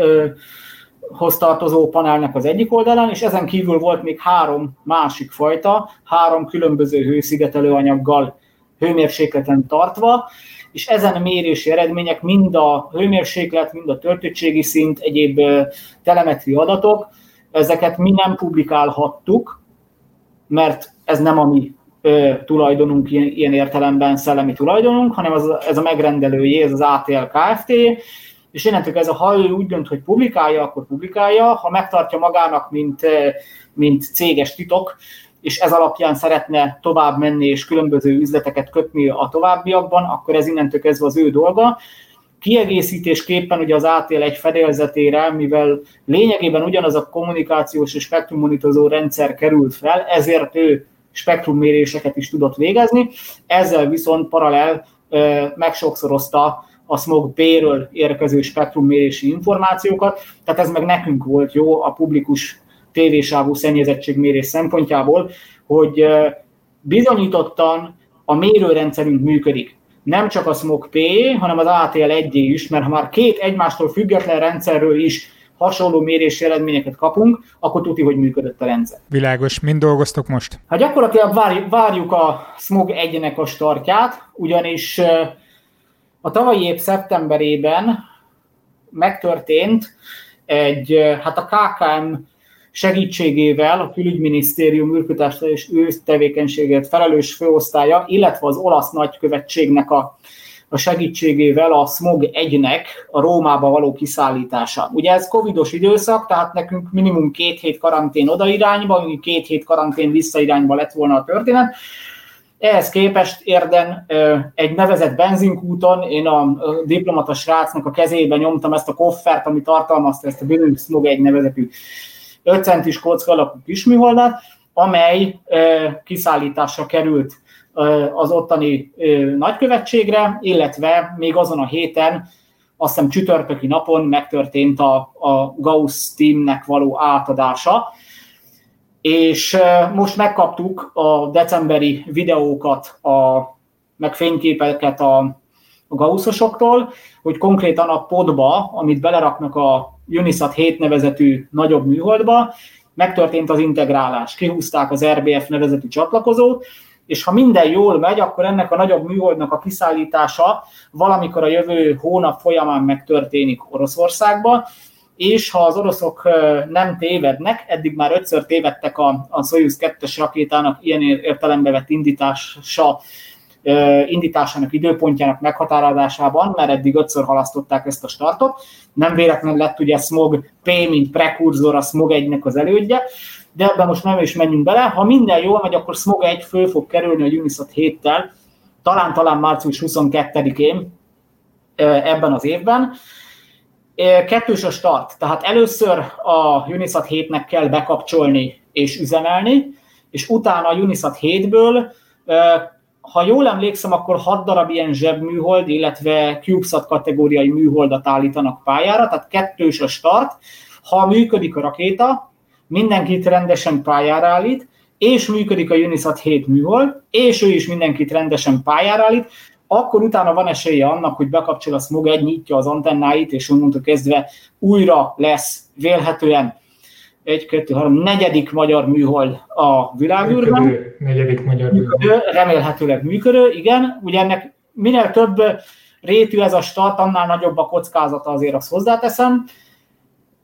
hoz tartozó panelnek az egyik oldalán, és ezen kívül volt még három másik fajta, három különböző hőszigetelő anyaggal hőmérsékleten tartva, és ezen mérési eredmények mind a hőmérséklet, mind a töltöttségi szint, egyéb telemetri adatok, ezeket mi nem publikálhattuk, mert ez nem a mi tulajdonunk ilyen, ilyen értelemben szellemi tulajdonunk, hanem az, ez a megrendelőjé, ez az ATL Kft., és innentől ez a ha úgy dönt, hogy publikálja, akkor publikálja, ha megtartja magának, mint, mint céges titok, és ez alapján szeretne tovább menni és különböző üzleteket kötni a továbbiakban, akkor ez innentől kezdve az ő dolga. Kiegészítésképpen ugye az ATL egy fedélzetére, mivel lényegében ugyanaz a kommunikációs és spektrummonitozó rendszer került fel, ezért ő spektrumméréseket is tudott végezni, ezzel viszont paralel megsokszorozta a smog B-ről érkező spektrummérési információkat, tehát ez meg nekünk volt jó a publikus tévésávú szennyezettségmérés szempontjából, hogy bizonyítottan a mérőrendszerünk működik. Nem csak a smog P, hanem az ATL 1 is, mert ha már két egymástól független rendszerről is hasonló mérési eredményeket kapunk, akkor tudni, hogy működött a rendszer. Világos. Mind dolgoztok most? Hát gyakorlatilag várjuk a Smog 1-nek a startját, ugyanis a tavalyi év szeptemberében megtörtént egy, hát a KKM segítségével a külügyminisztérium űrkutatás és űrtevékenységért felelős főosztálya, illetve az olasz nagykövetségnek a, a segítségével a Smog 1-nek a Rómába való kiszállítása. Ugye ez covidos időszak, tehát nekünk minimum két hét karantén odairányba, két hét karantén visszairányba lett volna a történet. Ehhez képest érden egy nevezett benzinkúton én a diplomata srácnak a kezébe nyomtam ezt a koffert, ami tartalmazta ezt a Bill Smog 1 nevezetű 5 centis kocka alakú kisműholdat, amely kiszállításra került az ottani nagykövetségre, illetve még azon a héten, azt hiszem csütörtöki napon megtörtént a, a Gauss teamnek való átadása, és most megkaptuk a decemberi videókat, a, meg fényképeket a, a gauszosoktól, hogy konkrétan a podba, amit beleraknak a Unisat 7 nevezetű nagyobb műholdba, megtörtént az integrálás. Kihúzták az RBF nevezetű csatlakozót, és ha minden jól megy, akkor ennek a nagyobb műholdnak a kiszállítása valamikor a jövő hónap folyamán megtörténik Oroszországba, és ha az oroszok nem tévednek, eddig már ötször tévedtek a, a Soyuz 2-es rakétának ilyen értelembe vett indítása, indításának időpontjának meghatározásában, mert eddig ötször halasztották ezt a startot. Nem véletlenül lett ugye Smog P, mint prekurzor a Smog 1-nek az elődje, de ebben most nem is menjünk bele. Ha minden jól megy, akkor Smog 1 föl fog kerülni a Unisat 7-tel, talán-talán március 22-én ebben az évben. Kettős a start, tehát először a Unisat 7-nek kell bekapcsolni és üzemelni, és utána a Unisat 7-ből, ha jól emlékszem, akkor 6 darab ilyen zsebműhold, illetve CubeSat kategóriai műholdat állítanak pályára, tehát kettős a start. Ha működik a rakéta, mindenkit rendesen pályára állít, és működik a Unisat 7 műhold, és ő is mindenkit rendesen pályára állít, akkor utána van esélye annak, hogy bekapcsol a Smog 1, nyitja az antennáit, és onnantól kezdve újra lesz vélhetően egy, kettő, három, negyedik magyar műhold a világűrben. Működő, negyedik magyar működő, remélhetőleg működő, igen. Ugye ennek minél több rétű ez a start, annál nagyobb a kockázata, azért azt hozzáteszem.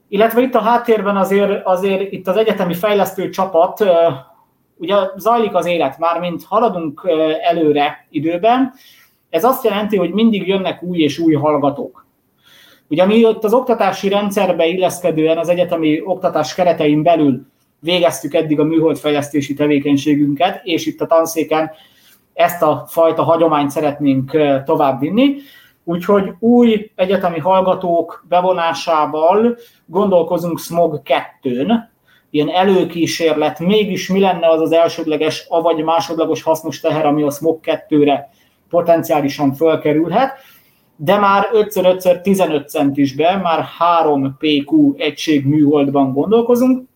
Illetve itt a háttérben azért, azért itt az egyetemi fejlesztő csapat, ugye zajlik az élet, már mint haladunk előre időben, ez azt jelenti, hogy mindig jönnek új és új hallgatók. Ugye mi ott az oktatási rendszerbe illeszkedően az egyetemi oktatás keretein belül végeztük eddig a műholdfejlesztési tevékenységünket, és itt a tanszéken ezt a fajta hagyományt szeretnénk továbbvinni. Úgyhogy új egyetemi hallgatók bevonásával gondolkozunk SMOG 2-n, ilyen előkísérlet, mégis mi lenne az az elsődleges, avagy másodlagos hasznos teher, ami a SMOG 2-re potenciálisan fölkerülhet, de már 5x5x 15 centisbe, már 3 PQ egység műholdban gondolkozunk,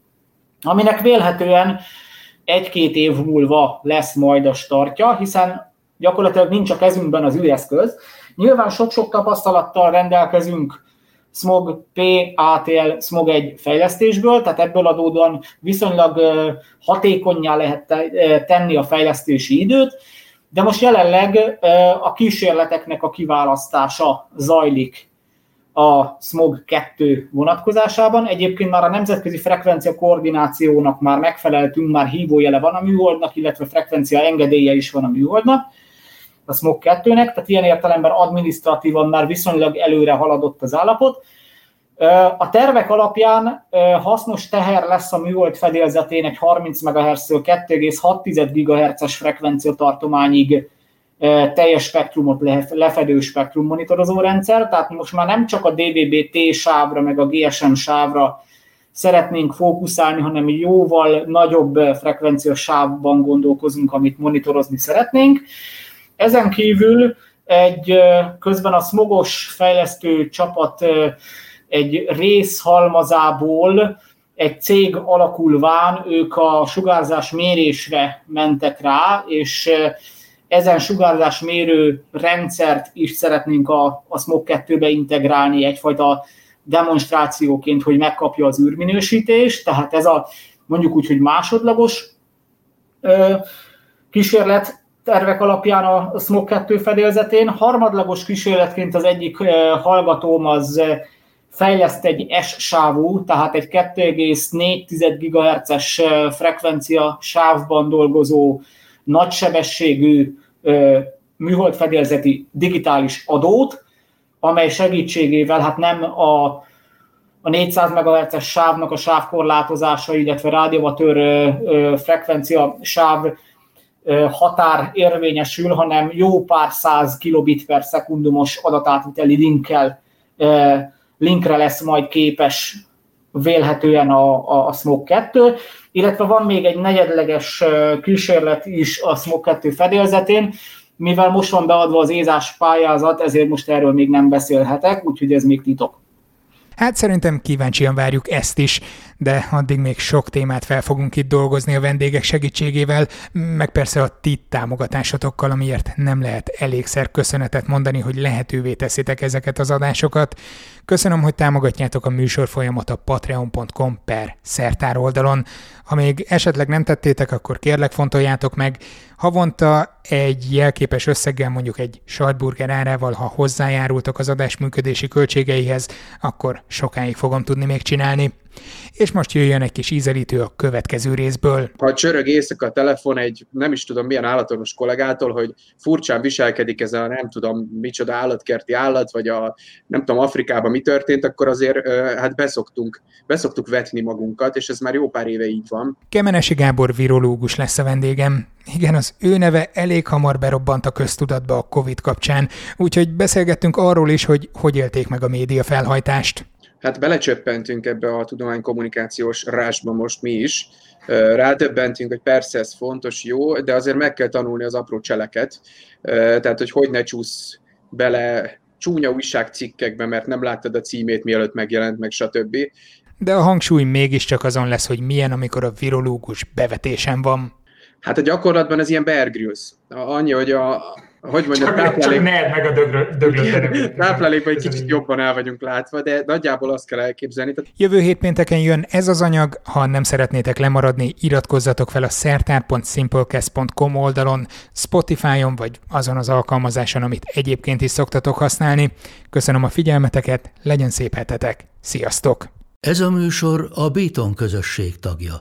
aminek vélhetően egy-két év múlva lesz majd a startja, hiszen gyakorlatilag nincs a kezünkben az űreszköz. Nyilván sok-sok tapasztalattal rendelkezünk Smog P, ATL, Smog 1 fejlesztésből, tehát ebből adódóan viszonylag hatékonyá lehet tenni a fejlesztési időt, de most jelenleg a kísérleteknek a kiválasztása zajlik a SMOG 2 vonatkozásában. Egyébként már a nemzetközi frekvencia koordinációnak már megfeleltünk, már hívójele van a műholdnak, illetve frekvencia engedélye is van a műholdnak, a SMOG 2-nek, tehát ilyen értelemben administratívan már viszonylag előre haladott az állapot. A tervek alapján hasznos teher lesz a műhold fedélzetén 30 MHz-től 2,6 GHz-es frekvenciatartományig teljes spektrumot lefedő spektrum monitorozó rendszer, tehát most már nem csak a DVB-T sávra, meg a GSM sávra szeretnénk fókuszálni, hanem jóval nagyobb frekvencia sávban gondolkozunk, amit monitorozni szeretnénk. Ezen kívül egy közben a smogos fejlesztő csapat egy részhalmazából egy cég alakulván ők a sugárzás mérésre mentek rá, és ezen sugárzás mérő rendszert is szeretnénk a, a SMOG 2-be integrálni egyfajta demonstrációként, hogy megkapja az űrminősítést, tehát ez a mondjuk úgy, hogy másodlagos ö, kísérlet tervek alapján a SMOG 2 fedélzetén. Harmadlagos kísérletként az egyik hallgatóm az fejleszt egy S-sávú, tehát egy 2,4 GHz-es frekvencia sávban dolgozó nagysebességű műhold fedélzeti digitális adót, amely segítségével hát nem a, a 400 MHz-es sávnak a sávkorlátozása, illetve rádióvatőr frekvencia sáv határ érvényesül, hanem jó pár száz kilobit per szekundumos adatátviteli linkkel, linkre lesz majd képes vélhetően a, a, a Smoke 2, illetve van még egy negyedleges kísérlet is a Smoke 2 fedélzetén, mivel most van beadva az ézás pályázat, ezért most erről még nem beszélhetek, úgyhogy ez még titok. Hát szerintem kíváncsian várjuk ezt is, de addig még sok témát fel fogunk itt dolgozni a vendégek segítségével, meg persze a ti támogatásotokkal, amiért nem lehet elégszer köszönetet mondani, hogy lehetővé teszitek ezeket az adásokat. Köszönöm, hogy támogatjátok a műsor folyamat a patreon.com per szertár oldalon. Ha még esetleg nem tettétek, akkor kérlek fontoljátok meg. Havonta egy jelképes összeggel, mondjuk egy sajtburger árával, ha hozzájárultok az adás működési költségeihez, akkor sokáig fogom tudni még csinálni. És most jöjjön egy kis ízelítő a következő részből. Ha csörög éjszaka a telefon egy nem is tudom milyen állatorvos kollégától, hogy furcsán viselkedik ez a nem tudom micsoda állatkerti állat, vagy a nem tudom Afrikában mi történt, akkor azért hát beszoktunk, beszoktuk vetni magunkat, és ez már jó pár éve így van. Kemenesi Gábor virológus lesz a vendégem. Igen, az ő neve elég hamar berobbant a köztudatba a Covid kapcsán, úgyhogy beszélgettünk arról is, hogy hogy élték meg a média felhajtást hát belecsöppentünk ebbe a tudománykommunikációs rásba most mi is. Rádöbbentünk, hogy persze ez fontos, jó, de azért meg kell tanulni az apró cseleket. Tehát, hogy hogy ne csúsz bele csúnya újságcikkekbe, mert nem láttad a címét, mielőtt megjelent, meg stb. De a hangsúly mégiscsak azon lesz, hogy milyen, amikor a virológus bevetésen van. Hát a gyakorlatban ez ilyen Bear Grylls. Annyi, hogy a, hogy mondjam, csak, táplálék... Csak ne meg a döglöt. Táplálékban egy kicsit jobban el vagyunk látva, de nagyjából azt kell elképzelni. Jövő hét pénteken jön ez az anyag, ha nem szeretnétek lemaradni, iratkozzatok fel a szertár.simplecast.com oldalon, Spotify-on vagy azon az alkalmazáson, amit egyébként is szoktatok használni. Köszönöm a figyelmeteket, legyen szép hetetek, sziasztok! Ez a műsor a Béton közösség tagja.